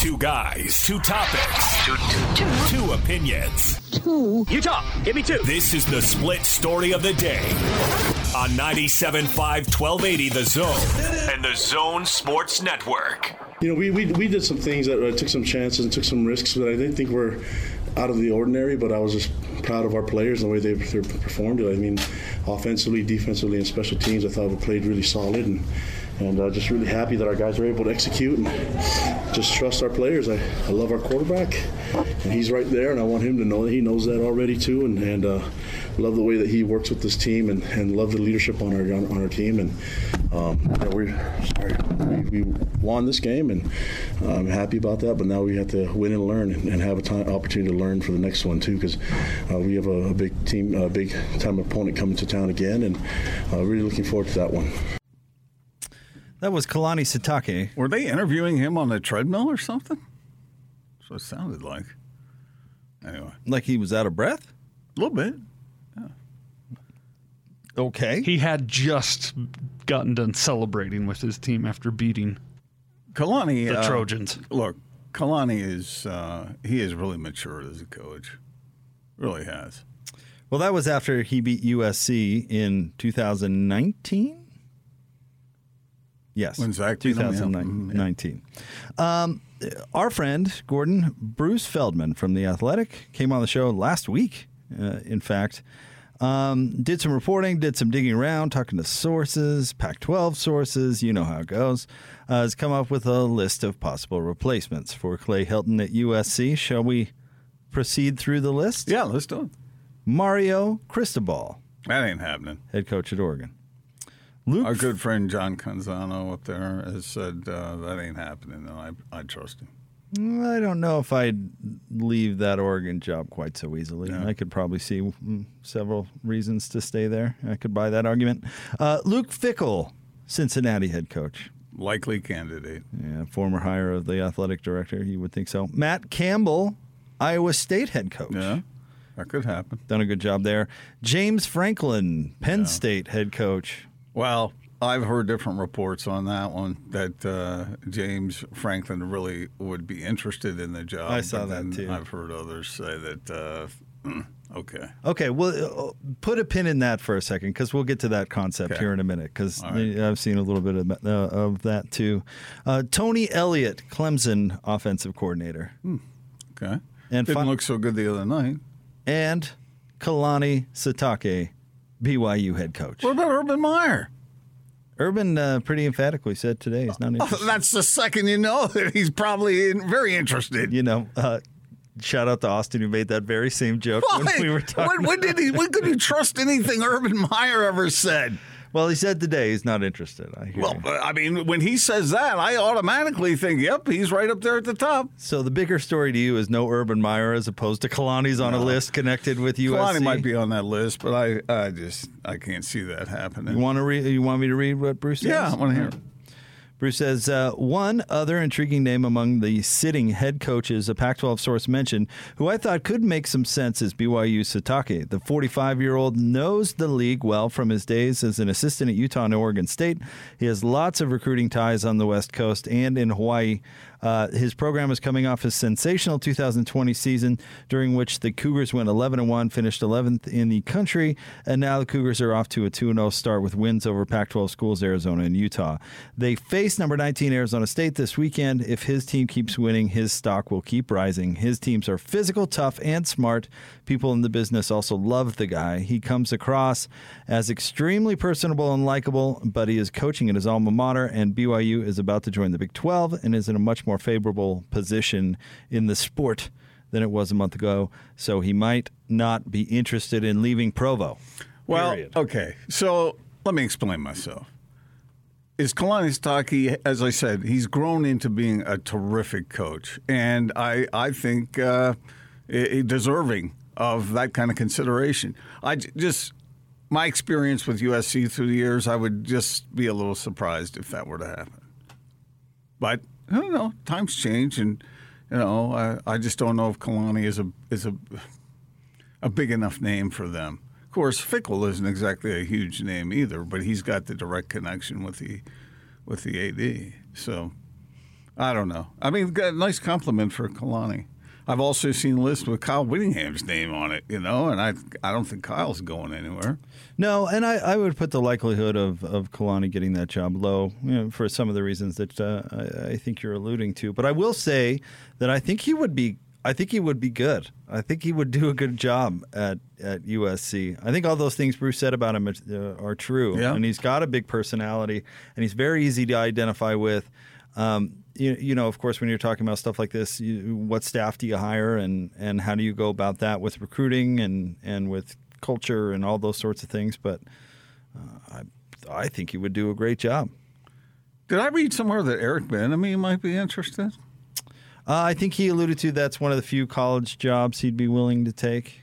Two guys, two topics, two, two, two. two opinions. Two. You talk. Give me two. This is the split story of the day on 97.5 1280 The Zone and The Zone Sports Network. You know, we, we, we did some things that uh, took some chances and took some risks that I didn't think were out of the ordinary, but I was just proud of our players and the way they, they performed it. I mean, offensively, defensively, and special teams, I thought we played really solid and and uh, just really happy that our guys were able to execute and just trust our players. I, I love our quarterback, and he's right there, and I want him to know that he knows that already too, and, and uh, love the way that he works with this team, and, and love the leadership on our on, our team, and um, know, we're sorry, we, we, won this game, and uh, I'm happy about that. But now we have to win and learn, and, and have a time, opportunity to learn for the next one too, because uh, we have a, a, big team, a big time opponent coming to town again, and uh, really looking forward to that one. That was Kalani Sitake. Were they interviewing him on a treadmill or something? That's what it sounded like. Anyway. Like he was out of breath? A little bit. Yeah. Okay. He had just gotten done celebrating with his team after beating Kalani the uh, Trojans. Look, Kalani is uh, he has really matured as a coach. Really has. Well, that was after he beat USC in 2019. Yes. When Zach 2019. Um, our friend, Gordon Bruce Feldman from The Athletic, came on the show last week, uh, in fact. Um, did some reporting, did some digging around, talking to sources, Pac 12 sources, you know how it goes. Uh, has come up with a list of possible replacements for Clay Helton at USC. Shall we proceed through the list? Yeah, let's do it. Mario Cristobal. That ain't happening. Head coach at Oregon. Luke Our good friend John Canzano up there has said uh, that ain't happening. No, I, I trust him. I don't know if I'd leave that Oregon job quite so easily. Yeah. I could probably see mm, several reasons to stay there. I could buy that argument. Uh, Luke Fickell, Cincinnati head coach. Likely candidate. Yeah, former hire of the athletic director. You would think so. Matt Campbell, Iowa State head coach. Yeah, that could happen. Done a good job there. James Franklin, Penn yeah. State head coach. Well, I've heard different reports on that one that uh, James Franklin really would be interested in the job. I saw that too. I've heard others say that. Uh, okay. Okay. Well, uh, put a pin in that for a second because we'll get to that concept okay. here in a minute because right. I've seen a little bit of, uh, of that too. Uh, Tony Elliott, Clemson offensive coordinator. Hmm. Okay. And didn't fi- look so good the other night. And Kalani Sitake BYU head coach. What about Urban Meyer? Urban uh, pretty emphatically said today he's not oh, interested. Oh, that's the second you know that he's probably in, very interested. You know, uh, shout out to Austin who made that very same joke when we were talking. When, when did he? When could he trust anything Urban Meyer ever said? Well, he said today he's not interested. I well, I mean, when he says that, I automatically think, yep, he's right up there at the top. So the bigger story to you is no Urban Meyer as opposed to Kalani's on no. a list connected with USC. Kalani might be on that list, but I, I just, I can't see that happening. You want to read? You want me to read what Bruce says? Yeah, I want to hear. It. Bruce says uh, one other intriguing name among the sitting head coaches a Pac 12 source mentioned, who I thought could make some sense, is BYU Sitake. The 45 year old knows the league well from his days as an assistant at Utah and Oregon State. He has lots of recruiting ties on the West Coast and in Hawaii. Uh, his program is coming off a sensational 2020 season, during which the Cougars went 11 1, finished 11th in the country, and now the Cougars are off to a 2 0 start with wins over Pac 12 schools, Arizona and Utah. They face number 19 Arizona State this weekend. If his team keeps winning, his stock will keep rising. His teams are physical, tough, and smart. People in the business also love the guy. He comes across as extremely personable and likable, but he is coaching at his alma mater, and BYU is about to join the Big 12 and is in a much more favorable position in the sport than it was a month ago. So he might not be interested in leaving Provo. Well, period. okay. So let me explain myself. Is Kalani Sitake, as I said, he's grown into being a terrific coach, and I I think uh, deserving of that kind of consideration. I just my experience with USC through the years, I would just be a little surprised if that were to happen. But I don't know. Times change, and you know, I, I just don't know if Kalani is a is a a big enough name for them. Of course, Fickell isn't exactly a huge name either, but he's got the direct connection with the with the AD. So I don't know. I mean, nice compliment for Kalani. I've also seen lists with Kyle Whittingham's name on it, you know, and I I don't think Kyle's going anywhere. No, and I, I would put the likelihood of, of Kalani getting that job low you know, for some of the reasons that uh, I, I think you're alluding to. But I will say that I think he would be I think he would be good. I think he would do a good job at, at USC. I think all those things Bruce said about him uh, are true. Yeah. And he's got a big personality, and he's very easy to identify with. Um, you, you know, of course, when you're talking about stuff like this, you, what staff do you hire, and, and how do you go about that with recruiting and, and with culture and all those sorts of things? But uh, I, I think you would do a great job. Did I read somewhere that Eric Bieniemy might be interested? Uh, I think he alluded to that's one of the few college jobs he'd be willing to take.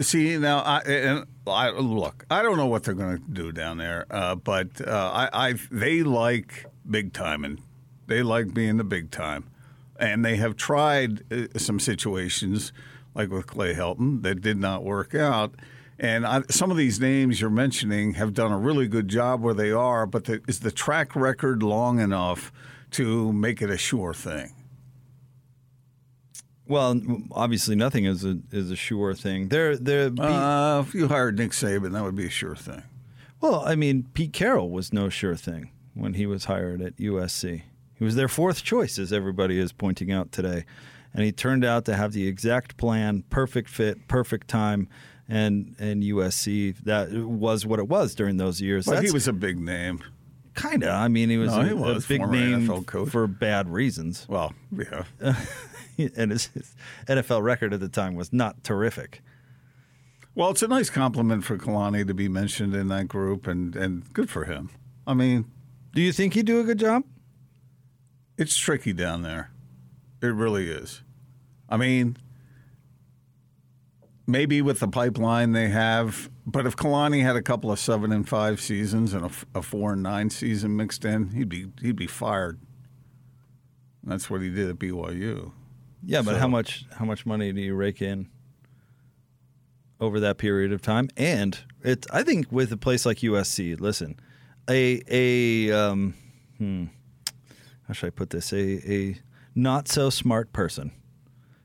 See now, I, and I, look, I don't know what they're going to do down there, uh, but uh, I, I they like big time and they like being the big time, and they have tried uh, some situations like with Clay Helton that did not work out. And I, some of these names you're mentioning have done a really good job where they are, but the, is the track record long enough to make it a sure thing? Well, obviously, nothing is a is a sure thing. There, there. Uh, if you hired Nick Saban, that would be a sure thing. well, I mean, Pete Carroll was no sure thing when he was hired at USC. He was their fourth choice, as everybody is pointing out today, and he turned out to have the exact plan, perfect fit, perfect time, and and USC that was what it was during those years. But he was a big name. kind of. I mean, he was, No, a, he a big name for bad reasons. Well, yeah. and his, his NFL record at the time was not terrific. Well, it's a nice compliment for Kalani to be mentioned in that group, and, and good for him. I mean, Do you think he'd do a good job? It's tricky down there. It really is. I mean, maybe with the pipeline they have, but if Kalani had a couple of seven and five seasons and a four and nine season mixed in, he'd be he'd be fired. That's what he did at BYU. Yeah, but So- how much how much money do you rake in over that period of time? And it's I think with a place like USC, listen, a a um, hmm, how should I put this? A a not so smart person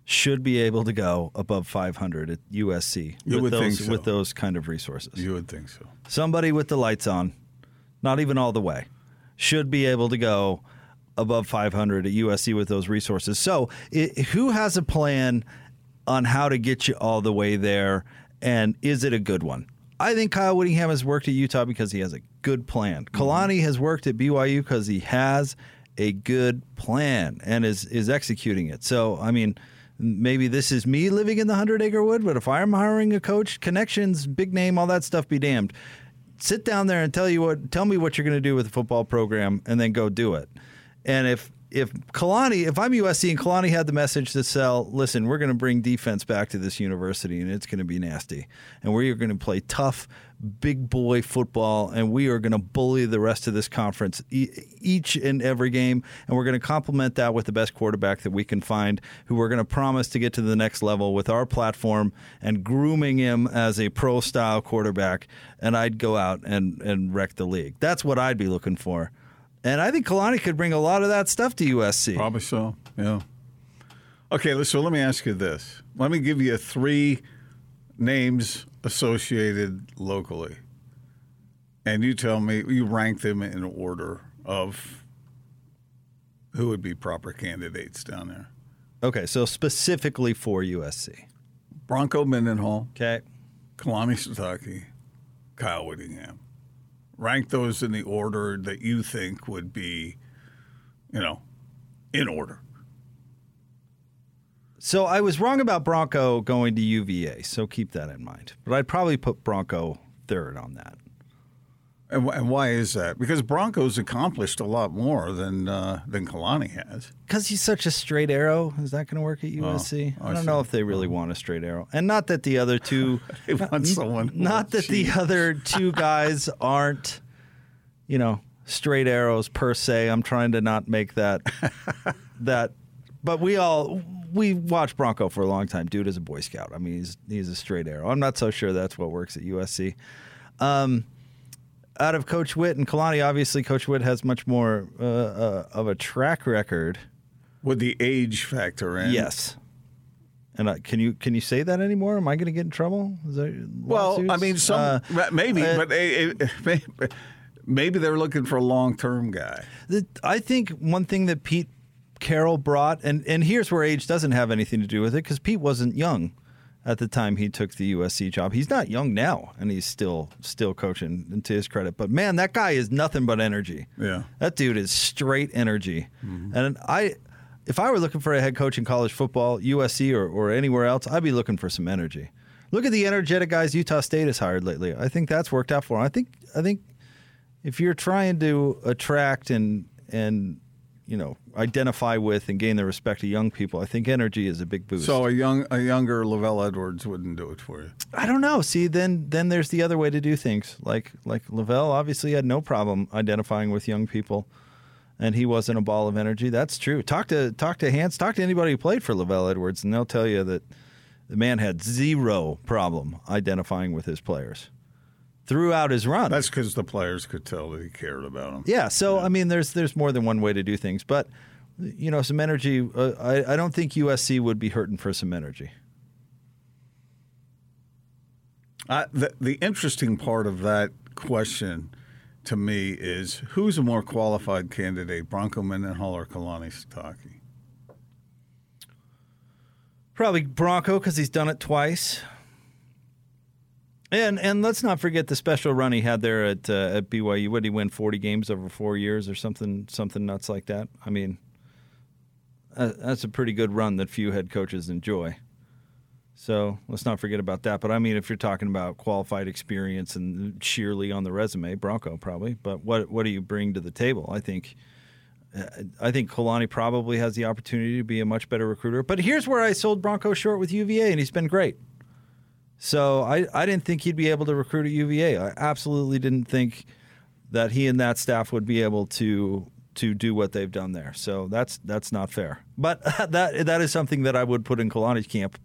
should be able to go above 500 at USC You with those so. with those kind of resources. You would think so. somebody with the lights on, not even all the way, should be able to go above 500 at USC with those resources. So, i who has a plan on how to get you all the way there, and is it a good one? I think Kyle Whittingham has worked at Utah because he has a good plan. Mm-hmm. Kalani has worked at BYU because he has a good plan and is is executing it. So, I mean, maybe this is me living in the hundred acre wood, but if I'm hiring a coach, connections, big name, all that stuff be damned. Sit down there and tell you what tell me what you're going to do with the football program and then go do it. And if if Kalani, if I'm USC and Kalani had the message to sell, listen, we're going to bring defense back to this university and it's going to be nasty. And we are going to play tough, big boy football and we are going to bully the rest of this conference each and every game. And we're going to complement that with the best quarterback that we can find, who we're going to promise to get to the next level with our platform and grooming him as a pro style quarterback. And I'd go out and, and wreck the league. That's what I'd be looking for. And I think Kalani could bring a lot of that stuff to USC. Probably so. Yeah. Okay, so let me ask you this. Let me give you three names associated locally. And you tell me, you rank them in order of who would be proper candidates down there. Okay, so specifically for USC. Bronco Mendenhall, Okay. Kalani Sitake, Kyle Whittingham. Rank those in the order that you think would be, you know, in order. So I was wrong about Bronco going to UVA, so keep that in mind. But I'd probably put Bronco third on that. And, and why is that? Because Broncos accomplished a lot more than uh, than Kalani has. Because he's such a straight arrow. Is that going to work at USC? I I don't see. know if they really want a straight arrow. And not that the other two. They want someone. who Not that the other two guys aren't, you know, straight arrows per se. I'm trying to not make that that. But we all we watched Bronco for a long time. Dude is a Boy Scout. I mean, he's he's a straight arrow. I'm not so sure that's what works at USC. Um, out of Coach Witt and Kalani, obviously Coach Witt has much more uh, uh, of a track record. With the age factor in? Yes. And uh, can you can you say that anymore? Am I going to get in trouble? Well, I mean, some Uh, maybe, uh, but eh, eh, maybe, maybe they're looking for a long-term guy. The, I think one thing that Pete Carroll brought, and, and here's where age doesn't have anything to do with it, because Pete wasn't young at the time he took the USC job. He's not young now, and he's still still coaching. And to his credit, but man, that guy is nothing but energy. Yeah. that dude is straight energy. Mm-hmm. And I, if I were looking for a head coach in college football, USC or, or anywhere else, I'd be looking for some energy. Look at the energetic guys Utah State has hired lately. I think that's worked out for him. I think I think if you're trying to attract and and you know identify with and gain the respect of young people, I think energy is a big boost. So a young, a younger LaVell Edwards wouldn't do it for you. I don't know. See, then then there's the other way to do things. Like like LaVell obviously had no problem identifying with young people, and he wasn't a ball of energy. That's true. Talk to talk to Hans. Talk to anybody who played for LaVell Edwards, and they'll tell you that the man had zero problem identifying with his players throughout his run. That's because the players could tell that he cared about them. Yeah, so I mean, there's there's more than one way to do things, but you know, some energy. Uh, I I don't think USC would be hurting for some energy. Uh, the, the interesting part of that question to me is who's a more qualified candidate, Bronco Mendenhall or Kalani Sitake? Probably Bronco because he's done it twice. And and let's not forget the special run he had there at uh, at BYU. Did he win? Forty games over four years or something something nuts like that. I mean, uh, that's a pretty good run that few head coaches enjoy. So let's not forget about that. But I mean, if you're talking about qualified experience and sheerly on the resume, Bronco probably. But what what do you bring to the table? I think uh, I think Kalani probably has the opportunity to be a much better recruiter. But here's where I sold Bronco short with UVA, and he's been great. So I, I didn't think he'd be able to recruit at UVA. I absolutely didn't think that he and that staff would be able to to do what they've done there. So that's that's not fair. But that that is something that I would put in Kalani's camp.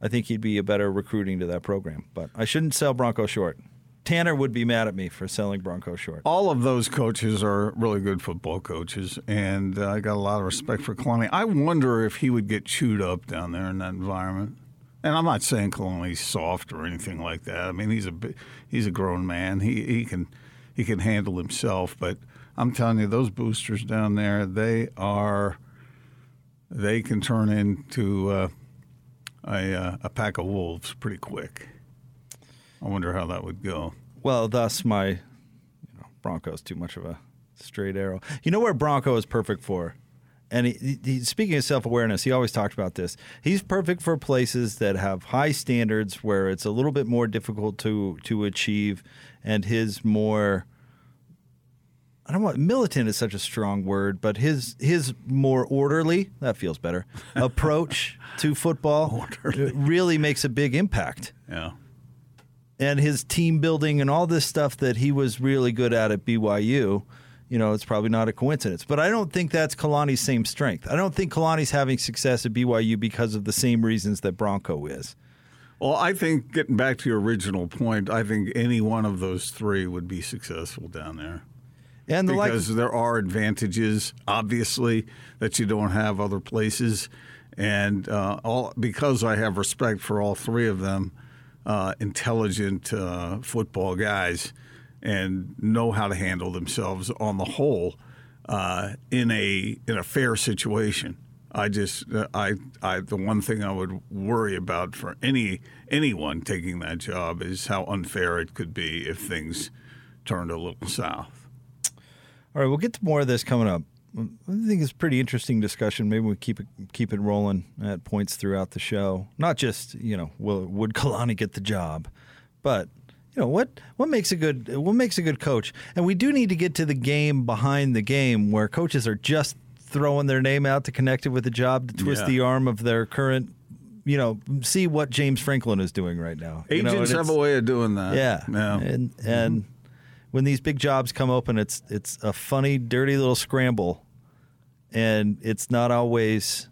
I think he'd be a better recruiting to that program. But I shouldn't sell Bronco short. Tanner would be mad at me for selling Bronco short. All of those coaches are really good football coaches, and uh, I got a lot of respect for Kalani. I wonder if he would get chewed up down there in that environment. And I'm not saying Kalani's soft or anything like that. I mean, he's a he's a grown man. He he can he can handle himself. But I'm telling you, those boosters down there, they are they can turn into uh, a uh, a pack of wolves pretty quick. I wonder how that would go. Well, thus my you know, Bronco's too much of a straight arrow. You know where Bronco is perfect for? And he, he, speaking of self awareness, he always talked about this. He's perfect for places that have high standards where it's a little bit more difficult to to achieve, and his more I don't want militant is such a strong word, but his his more orderly that feels better approach to football really makes a big impact Yeah. and his team building and all this stuff that he was really good at at BYU, you know, it's probably not a coincidence. But I don't think that's Kalani's same strength. I don't think Kalani's having success at BYU because of the same reasons that Bronco is. Well, I think getting back to your original point, I think any one of those three would be successful down there. And the like, because there are advantages, obviously, that you don't have other places, and uh, all because I have respect for all three of them, uh, intelligent uh, football guys, and know how to handle themselves on the whole uh, in a in a fair situation. I just uh, I I the one thing I would worry about for any anyone taking that job is how unfair it could be if things turned a little south. all right, we'll get to more of this coming up. I think it's a pretty interesting discussion. Maybe we keep it keep it rolling at points throughout the show. Not just you know, will, would Kalani get the job, but you know what what makes a good what makes a good coach. And we do need to get to the game behind the game where coaches are just throwing their name out to connect it with the job to twist Yeah. the arm of their current. You know, see what James Franklin is doing right now. You know, Agents have a way of doing that. yeah. Yeah. And and when these big jobs come open, it's it's a funny, dirty little scramble, and it's not always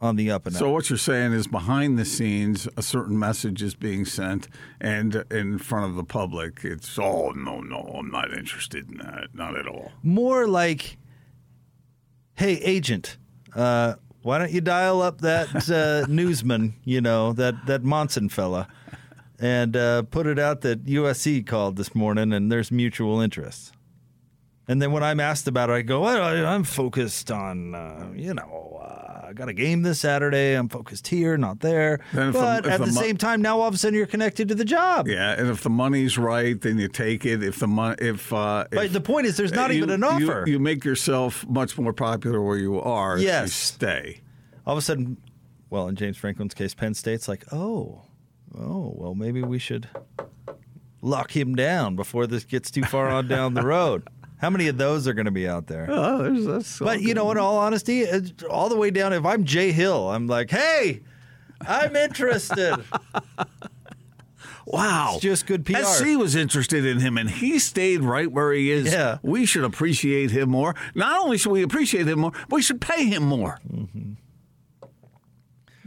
on the up and up. So what you're saying is behind the scenes, a certain message is being sent, and in front of the public, it's oh no no, I'm not interested in that, not at all. More like, hey, agent, uh, why don't you dial up that uh, newsman, you know, that, that Monson fella, and uh, put it out that USC called this morning and there's mutual interest. And then when I'm asked about it, I go, well, I'm focused on, uh, you know, uh, I got a game this Saturday. I'm focused here, not there. If the- but if at the the, mo- same time, now all of a sudden you're connected to the job. Yeah, and if the money's right, then you take it. If the money, if, uh, But the point is, there's not you- even an offer. You, make yourself much more popular where you are. if you Yes. stay. all of a sudden, well, in James Franklin's case, Penn State's like, oh, oh, well, maybe we should lock him down before this gets too far on down the road. How many of those are going to be out there? Oh, there's that's. But you know, in all honesty, all the way down. If I'm Jay Hill, I'm like, hey, I'm interested. Wow. It's just good PR. SC was interested in him, and he stayed right where he is. Yeah. We should appreciate him more. Not only should we appreciate him more, but we should pay him more. Mm-hmm.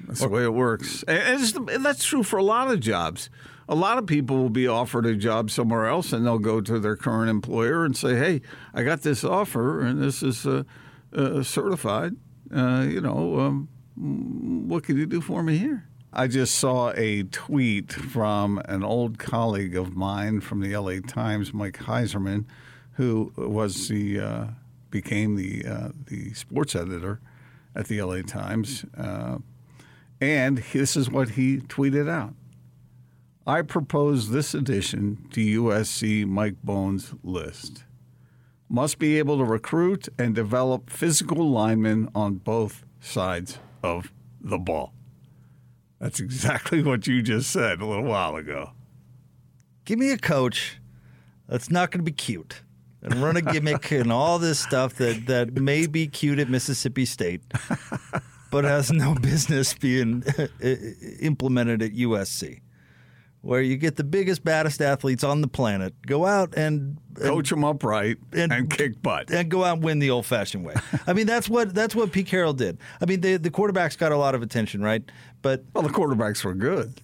That's the way it works. And it's, and that's true for a lot of jobs. A lot of people will be offered a job somewhere else, and they'll go to their current employer and say, "Hey, I got this offer, and this is uh, uh, certified. Uh, you know, um, what can you do for me here?" I just saw a tweet from an old colleague of mine from the LA Times, Mike Hiserman, who was the uh, became the uh, the sports editor at the LA Times, uh, and this is what he tweeted out. I propose this addition to USC Mike Bohn's list. Must be able to recruit and develop physical linemen on both sides of the ball. That's exactly what you just said a little while ago. Give me a coach that's not going to be cute and run a gimmick and all this stuff that, that may be cute at Mississippi State, but has no business being uh, uh, implemented at USC, where you get the biggest, baddest athletes on the planet, go out and Coach them upright and, and- kick butt. and go out and win the old-fashioned way. I mean, that's what that's what Pete Carroll did. I mean, the the quarterbacks got a lot of attention, right? But Well, the quarterbacks were good.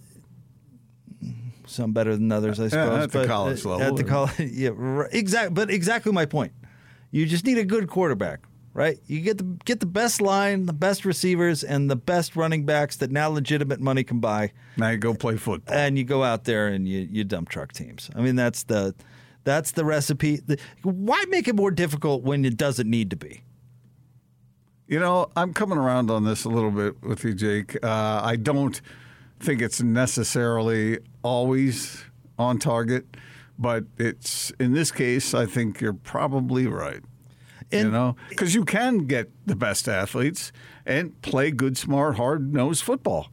some better than others, I suppose. at the college uh, level. At the college, yeah, right, exact. But exactly my point. You just need a good quarterback, right? You get the get the best line, the best receivers, and the best running backs that now legitimate money can buy, Now you go play football. and you go out there and you you dump truck teams. I mean, that's the that's the recipe. The- Why make it more difficult when it doesn't need to be? You know, I'm coming around on this a little bit with you, Jake. Uh, I don't think it's necessarily always on target, but it's in this case. I think you're probably right. You know, because you can get the best athletes and play good, smart, hard nosed football,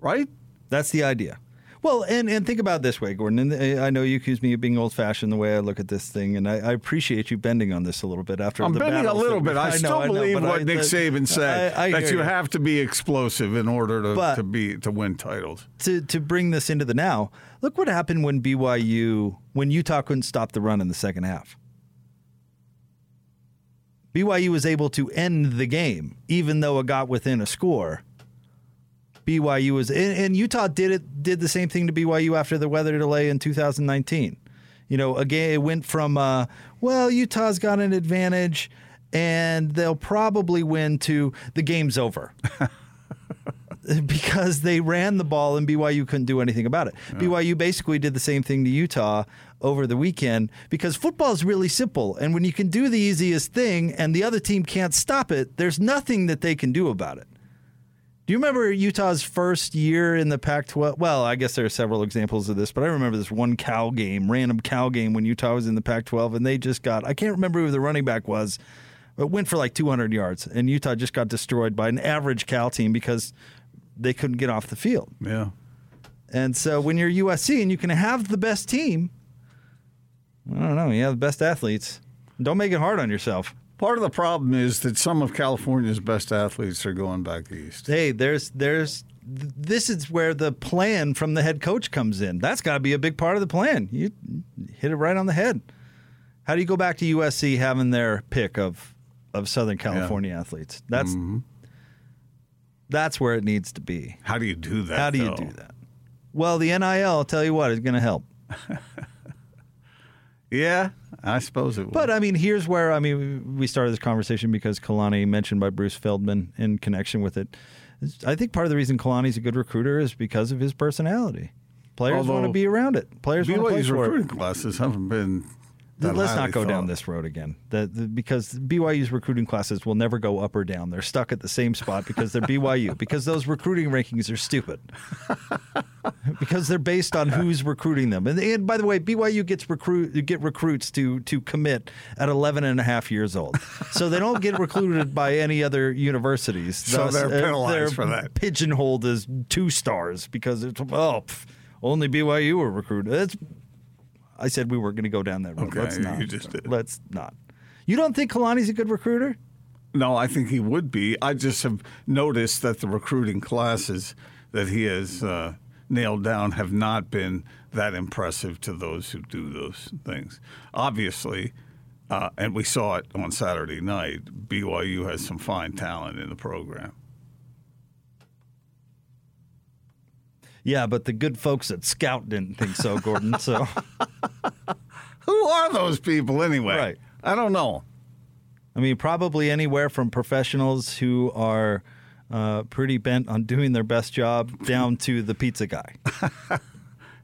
right? That's the idea. Well, and, and think about it this way, Gordon. And uh, I know you accuse me of being old fashioned the way I look at this thing, and I, I appreciate you bending on this a little bit after I'm the bending a little bit. I, know, still know, believe but what I- Nick Saban said I, I that you you. have to be explosive in order to, But- to be to win titles. to to bring this into the now. Look what happened when BYU when Utah couldn't stop the run in the second half. BYU was able to end the game, even though it got within a score. BYU was and, and Utah did it did the same thing to BYU after the weather delay in 2019. You know, again, it went from uh, well, Utah's got an advantage, and they'll probably win to the game's over because they ran the ball and BYU couldn't do anything about it. BYU basically did the same thing to Utah over the weekend because football is really simple. And when you can do the easiest thing and the other team can't stop it, there's nothing that they can do about it. Do you remember Utah's first year in the Pac 12? Well, I guess there are several examples of this, but I remember this one Cal game, random Cal game when Utah was in the Pac 12, and they just got, I can't remember who the running back was, but went for like 200 yards. And Utah just got destroyed by an average Cal team because they couldn't get off the field. Yeah. And so when you're USC and you can have the best team, I don't know, you have the best athletes. Don't make it hard on yourself. Part of the problem is that some of California's best athletes are going back east. Hey, there's there's this is where the plan from the head coach comes in. That's got to be a big part of the plan. You hit it right on the head. How do you go back to USC having their pick of of Southern California athletes? That's mm-hmm. That's where it needs to be. How do you do that? How do you though? do that? Well, the NIL, I'll tell you what, is going to help. Yeah, I suppose it would. But I mean, here's where I mean we started this conversation because Kalani mentioned by Bruce Feldman in connection with it. I think part of the reason Kalani's a good recruiter is because of his personality. Players want to be around it. Players want to play BYU's for it. recruiting classes haven't been. Let's not go down this road again. The, the, because BYU's recruiting classes will never go up or down. They're stuck at the same spot because they're BYU. Because those recruiting rankings are stupid. because they're based on who's recruiting them. And, and by the way, BYU gets recruit get recruits to to commit at 11 and a half years old. So they don't get recruited by any other universities. So Thus, they're uh, penalized they're for that. Pigeonholed as two stars because it's oh pff, only BYU were recruited. That's I said we weren't going to go down that road. Okay, Let's you not. just did. Let's not. You don't think Kalani's a good recruiter? No, I think he would be. I just have noticed that the recruiting classes that he has uh, nailed down have not been that impressive to those who do those things. Obviously, uh, and we saw it on Saturday night, BYU has some fine talent in the program. Yeah, but the good folks at Scout didn't think so, Gordon. So Who are those people anyway? Right. I don't know. I mean, probably anywhere from professionals who are uh, pretty bent on doing their best job down to the pizza guy.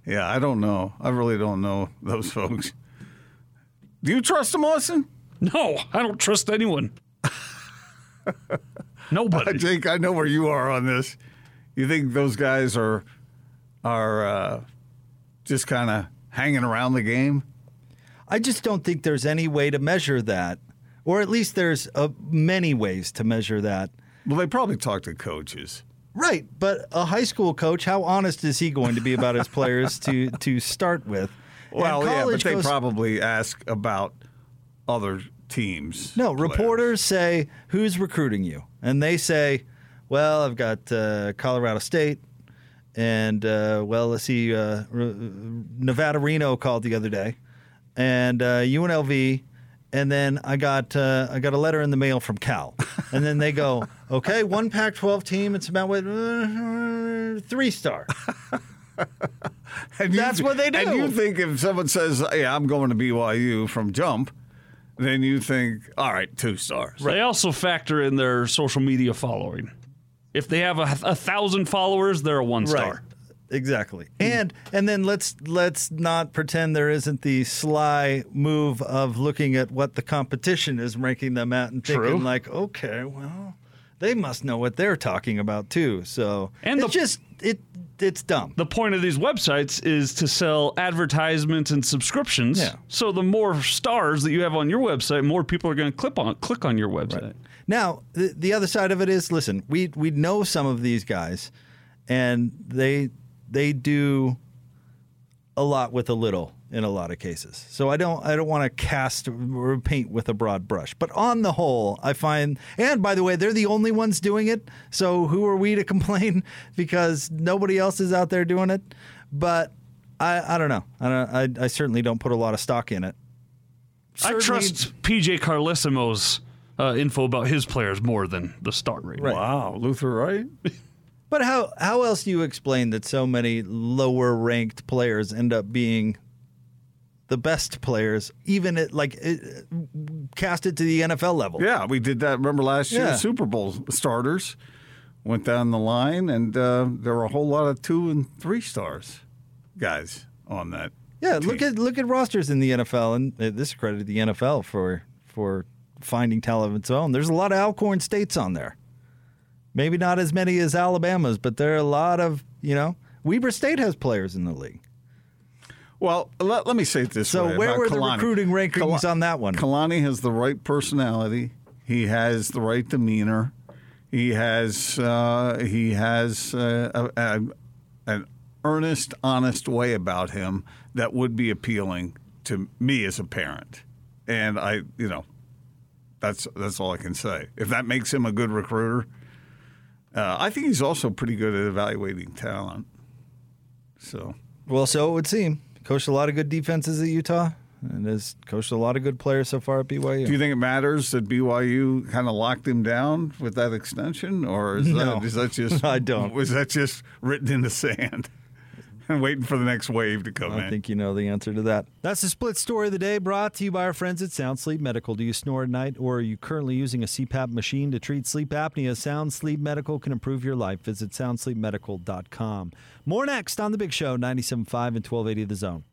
Yeah, I don't know. I really don't know those folks. Do you trust them, Austin? No, I don't trust anyone. Nobody. Jake, I know where you are on this. You think those guys are are uh, just kind of hanging around the game? I just don't think there's any way to measure that, or at least there's uh, many ways to measure that. Well, they probably talk to coaches. Right, but a high school coach, how honest is he going to be about his players to to start with? Well, yeah, but they goes- probably ask about other teams. No, players. reporters say, "Who's recruiting you?" And they say, "Well, I've got uh, Colorado State, and uh, well, let's see, uh, R- Nevada Reno called the other day, and uh, UNLV." And then I got uh, I got a letter in the mail from Cal, and then they go, okay, one Pac-12 team. It's about what uh, three star. And you That's what they do. And you think if someone says, "Hey, I'm going to BYU from jump," then you think, "All right, two stars." They also factor in their social media following. If they have a, a thousand followers, they're a one star. Right. Exactly. And and then let's let's not pretend there isn't the sly move of looking at what the competition is ranking them at and thinking True. like, okay, well, they must know what they're talking about too. So And it's the- just it it's dumb. The point of these websites is to sell advertisements and subscriptions. Yeah. So the more stars that you have on your website, more people are going to click on click on your website. Now, the, the other side of it is, listen, we we know some of these guys, and they they do a lot with a little in a lot of cases. So I don't I don't want to cast or paint with a broad brush. But on the whole, I find and by the way, they're the only ones doing it. So who are we to complain because nobody else is out there doing it? But I, I don't know. I, don't, I I certainly don't put a lot of stock in it. I trust PJ Carlesimo's uh, info about his players more than the star rating. Right. Wow, Luther, right? But how how else do you explain that so many lower ranked players end up being the best players, even at like cast it, to the NFL level? Yeah, we did that. Remember last year, Yeah. Super Bowl starters went down the line, and uh, there were a whole lot of two and three stars guys on that. Yeah, look at look at rosters in the NFL, and uh, this credited the NFL for for finding talent of its own. There's a lot of Alcorn states on there. Maybe not as many as Alabama's, but there are a lot of you know. Weber State has players in the league. Well, let, let me say it this So way. where about were the recruiting rankings on that one? Kalani has the right personality. He has the right demeanor. He has uh, he has uh, a, a, an earnest, honest way about him that would be appealing to me as a parent. And I, you know, that's that's all I can say. If that makes him a good recruiter, uh, I think he's also pretty good at evaluating talent. So. Well, so it would seem. Coached a lot of good defenses at Utah. and has coached a lot of good players so far at BYU. Do you think it matters that BYU kind of locked him down with that extension, or is, No. that, is that just I don't. Was that just written in the sand and waiting for the next wave to come in. I in? think you know the answer to that. That's the split story of the day brought to you by our friends at Sound Sleep Medical. Do you snore at night or are you currently using a CPAP machine to treat sleep apnea? Sound Sleep Medical can improve your life. Visit soundsleepmedical.com. More next on The Big Show, 97.5 and 1280 The Zone.